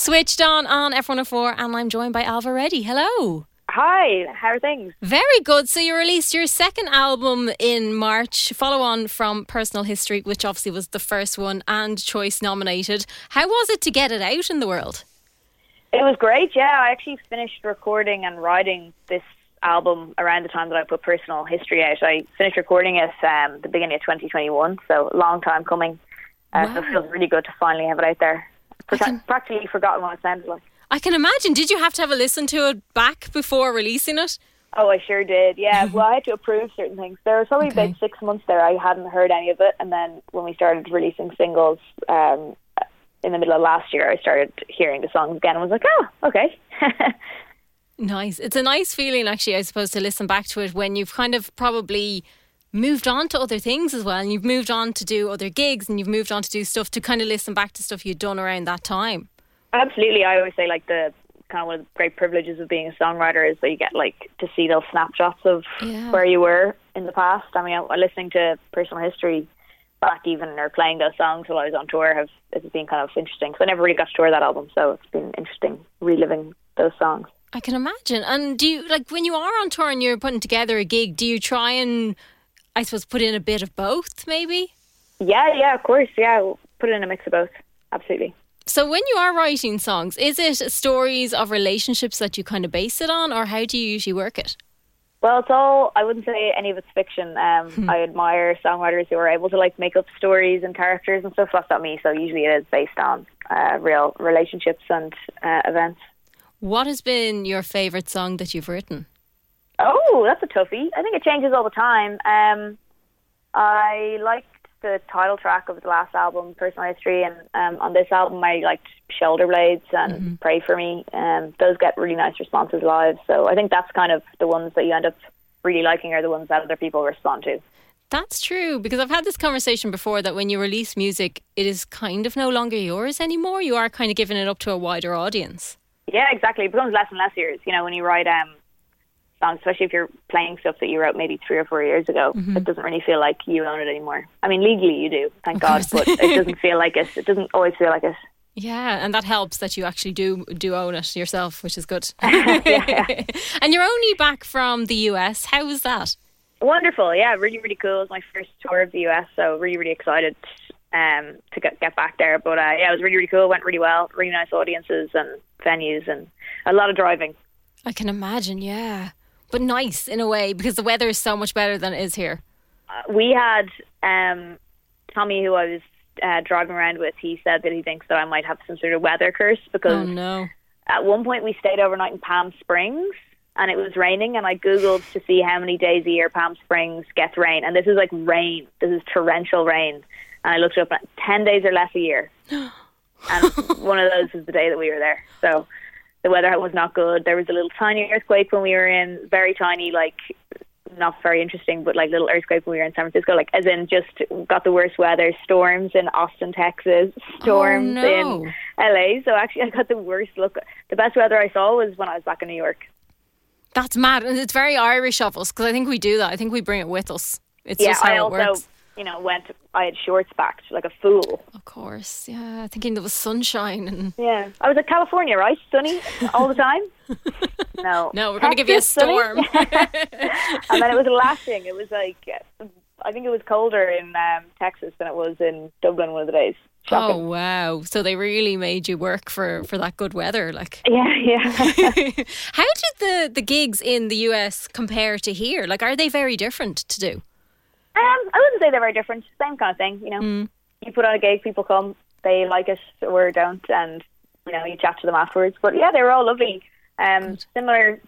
Switched on on FM104, and I'm joined by Ailbhe Reddy. Hello. Hi, how are things? Very good. So you released your second album in March, follow on from Personal History, which obviously was the first one and Choice nominated. How was it to get it out in the world? It was great, yeah. I actually finished recording and writing this album around the time that I put Personal History out. I finished recording it um, the beginning of 2021, so long time coming. Uh, wow. So it feels really good to finally have it out there. Can... Practically forgotten what it sounded like. I can imagine. Did you have to have a listen to it back before releasing it? Oh, I sure did. Yeah. well, I had to approve certain things. There was probably okay. about six months there I hadn't heard any of it, and then when we started releasing singles um, in the middle of last year, I started hearing the songs again and was like, oh, okay. nice. It's a nice feeling, actually, I suppose, to listen back to it when you've kind of probably moved on to other things as well and you've moved on to do other gigs and you've moved on to do stuff to kind of listen back to stuff you'd done around that time. Absolutely. I always say like the kind of one of the great privileges of being a songwriter is that you get like to see those snapshots of yeah. where you were in the past. I mean, I, listening to personal history back even or playing those songs while I was on tour have it's been kind of interesting. So I never really got to tour that album, so it's been interesting reliving those songs. I can imagine. And do you like when you are on tour and you're putting together a gig? Do you try and I suppose put in a bit of both, maybe? Yeah, yeah, of course. Yeah, put in a mix of both. Absolutely. So, when you are writing songs, is it stories of relationships that you kind of base it on, or how do you usually work it? Well, it's all, I wouldn't say any of it's fiction. Um, hmm. I admire songwriters who are able to like make up stories and characters and stuff. That's not me. So, usually it is based on uh, real relationships and uh, events. What has been your favourite song that you've written? Oh, that's a toughie. I think it changes all the time. Um, I liked the title track of the last album, Personal History, and um, on this album, I liked Shoulder Blades and mm-hmm. Pray for Me. Um, those get really nice responses live. So I think that's kind of the ones that you end up really liking are the ones that other people respond to. That's true because I've had this conversation before that when you release music, it is kind of no longer yours anymore. You are kind of giving it up to a wider audience. Yeah, exactly. It becomes less and less yours. You know, when you write um, especially if you're playing stuff that you wrote maybe three or four years ago. Mm-hmm. It doesn't really feel like you own it anymore. I mean, legally you do, thank God, but it doesn't feel like it. It doesn't always feel like it. Yeah, and that helps that you actually do do own it yourself, which is good. yeah. And you're only back from the US. How was that? Wonderful. Yeah, really, really cool. It was my first tour of the US, so really, really excited um, to get get back there. But uh, yeah, it was really, really cool. It went really well. Really nice audiences and venues, and a lot of driving. I can imagine. Yeah but nice in a way because the weather is so much better than it is here. Uh, we had um, Tommy, who I was uh, driving around with. He said that he thinks that I might have some sort of weather curse because oh, no. at one point we stayed overnight in Palm Springs and it was raining and I googled to see how many days a year Palm Springs gets rain and this is like rain. This is torrential rain. And I looked up at 10 days or less a year. and one of those was the day that we were there. So the weather was not good. There was a little tiny earthquake when we were in, very tiny, like not very interesting, but like little earthquake when we were in San Francisco, like as in just got the worst weather, storms in Austin, Texas, oh, storms oh, no. in LA. So actually, I got the worst look. The best weather I saw was when I was back in New York. That's mad, and it's very Irish of us because I think we do that. I think we bring it with us. It's yeah, just how I it also, works you know, went. I had shorts backed like a fool. Of course, yeah. Thinking there was sunshine and yeah. I was at California, right? Sunny all the time. No, no, we're going to give you a storm. and then it was lashing. It was like I think it was colder in um, Texas than it was in Dublin one of the days. Shocking. Oh wow! So they really made you work for for that good weather, like. Yeah, yeah. How did the the gigs in the US compare to here? Like, are they very different to do? Um, I wouldn't say they're very different. Same kind of thing, you know. Mm. You put on a gig, people come, they like it or don't, and you know you chat to them afterwards. But yeah, they were all lovely. Um, similar,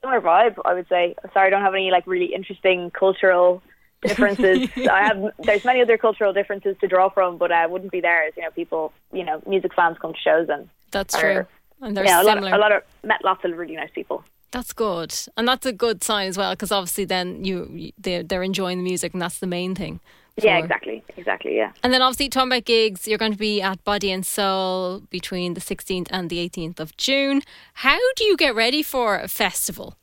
similar vibe, I would say. Sorry, I don't have any like really interesting cultural differences. I have there's many other cultural differences to draw from, but I wouldn't be there as you know people, you know, music fans come to shows and that's are, true. And there's yeah, a lot, of, a lot of met lots of really nice people. That's good, and that's a good sign as well because obviously then you they're, they're enjoying the music, and that's the main thing. For, yeah, exactly, exactly, yeah. And then obviously talking about gigs, you're going to be at Body and Soul between the 16th and the 18th of June. How do you get ready for a festival?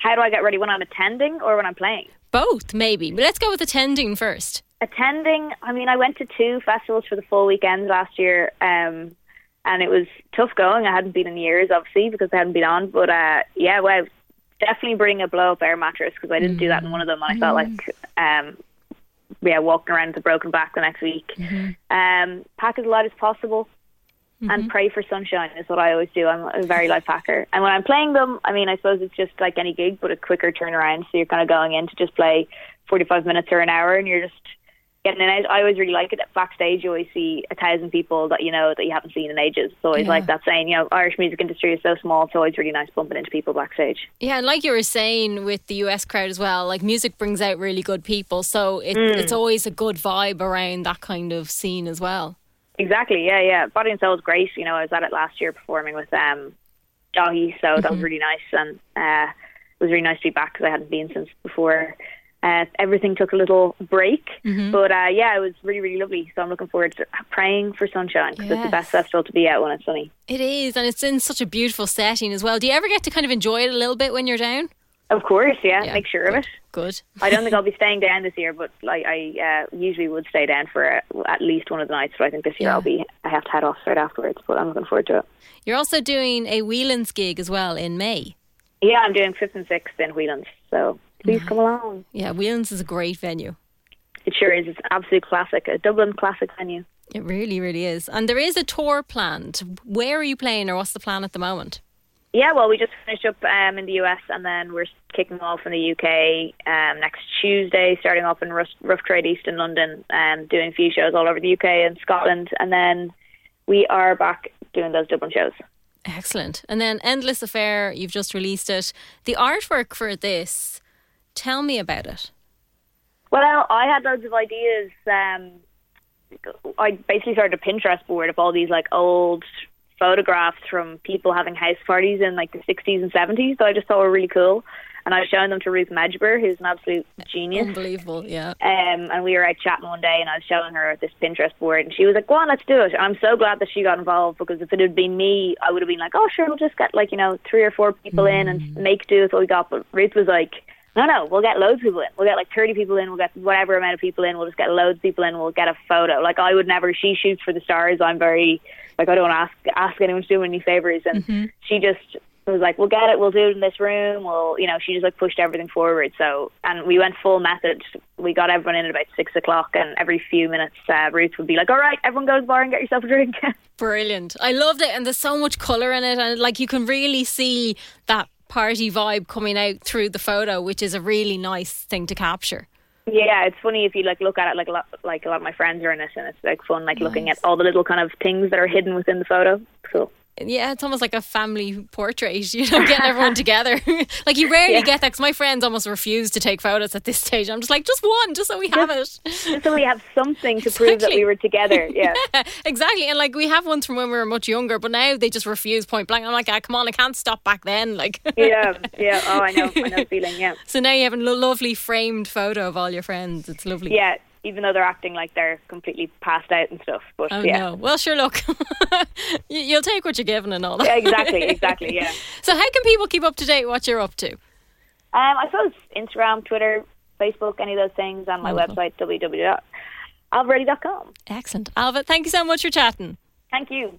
How do I get ready when I'm attending or when I'm playing? Both, maybe. But let's go with attending first. Attending, I mean, I went to two festivals for the full weekend last year. Um, and it was tough going. I hadn't been in years, obviously, because I hadn't been on. But uh, yeah, well, definitely bring a blow up air mattress because I didn't do that in one of them, and I felt like um, yeah, walking around with a broken back the next week. Um, pack as light as possible. And pray for sunshine is what I always do. I'm a very light packer, and when I'm playing them, I mean, I suppose it's just like any gig, but a quicker turnaround. So you're kind of going in to just play 45 minutes or an hour, and you're just getting in and. I always really like it. Backstage, you always see a thousand people that you know that you haven't seen in ages. So it's always Yeah. like that saying, you know, Irish music industry is so small. It's always really nice bumping into people backstage. Yeah, and like you were saying with the US crowd as well, like music brings out really good people, so it, Mm. it's always a good vibe around that kind of scene as well. Exactly. Yeah, yeah. Body and Soul is great. You know, I was at it last year performing with um, Doggy, so that was really nice, and uh, it was really nice to be back because I hadn't been since before. Uh, everything took a little break, but uh, yeah, it was really, really lovely. So I'm looking forward to praying for sunshine because it's the best festival to be at when it's sunny. It is, and it's in such a beautiful setting as well. Do you ever get to kind of enjoy it a little bit when you're down? Of course, yeah, Yeah, make sure of it. Good. I don't think I'll be staying down this year, but like I uh, usually would stay down for uh, at least one of the nights. But I think this year Yeah. I'll be. I have to head off straight afterwards, but I'm looking forward to it. You're also doing a Whelan's gig as well in May. Yeah, I'm doing fifth and sixth in Whelan's, so please come along. Yeah, Whelan's is a great venue. It sure is. It's an absolute classic, a Dublin classic venue. It really, really is. And there is a tour planned. Where are you playing, or what's the plan at the moment? Yeah, well, we just finished up um, in the US, and then we're kicking off in the UK um, next Tuesday, starting off in Rough, Rough Trade East in London, and doing a few shows all over the UK and Scotland, and then we are back doing those Dublin shows. Excellent. And then Endless Affair, you've just released it. The artwork for this, tell me about it. Well, I had loads of ideas. Um, I basically started a Pinterest board of all these like old photographs from people having house parties in like the 60s and 70s that I just thought were really cool. And I was showing them to Ruth Medjber, who's an absolute genius. Unbelievable, yeah. Um, and we were out chatting one day, and I was showing her this Pinterest board, and she was like, "Go on, let's do it." And I'm so glad that she got involved because if it had been me, I would have been like, "Oh, sure, we'll just get like you know three or four people in and make do with what we got." But Ruth was like, "No, no, we'll get loads of people in. We'll get like 30 people in. We'll get whatever amount of people in. We'll just get loads of people in. We'll get a photo." Like I would never. She shoots for the stars. I'm very like I don't want to ask ask anyone to do any favors, and she just was like, "We'll get it. We'll do it in this room." We'll, you know, she just like pushed everything forward. So, and we went full method. We got everyone in at about six o'clock, and every few minutes, uh, Ruth would be like, "All right, everyone go to the bar and get yourself a drink." Brilliant. I loved it. And there's so much colour in it. And like you can really see that party vibe coming out through the photo, which is a really nice thing to capture. yeah, it's funny if you like look at it like a lot. Like a lot of my friends are in it, and it's like fun, like looking at all the little kind of things that are hidden within the photo. Cool. Yeah, it's almost like a family portrait, you know, getting everyone together. like you rarely Yeah. get that because my friends almost refuse to take photos at this stage. I'm just like, just one, just so we have it. Just so we have something to prove that we were together. Yeah. exactly. And like we have ones from when we were much younger, but now they just refuse point blank. I'm like, ah, come on, I can't stop back then. Like, yeah, yeah. Oh, I know, I know the feeling. Yeah, so now you have a lovely framed photo of all your friends. It's lovely. yeah. Even though they're acting like they're completely passed out and stuff, but Oh yeah, no. Well, sure. Look, You- you'll take what you're given and all that. Yeah, exactly, exactly. Yeah. So, how can people keep up to date what you're up to? Um, I suppose Instagram, Twitter, Facebook, any of those things, and my Wonderful. website www.ailbhereddy.com. Excellent, Ailbhe. Thank you so much for chatting. Thank you.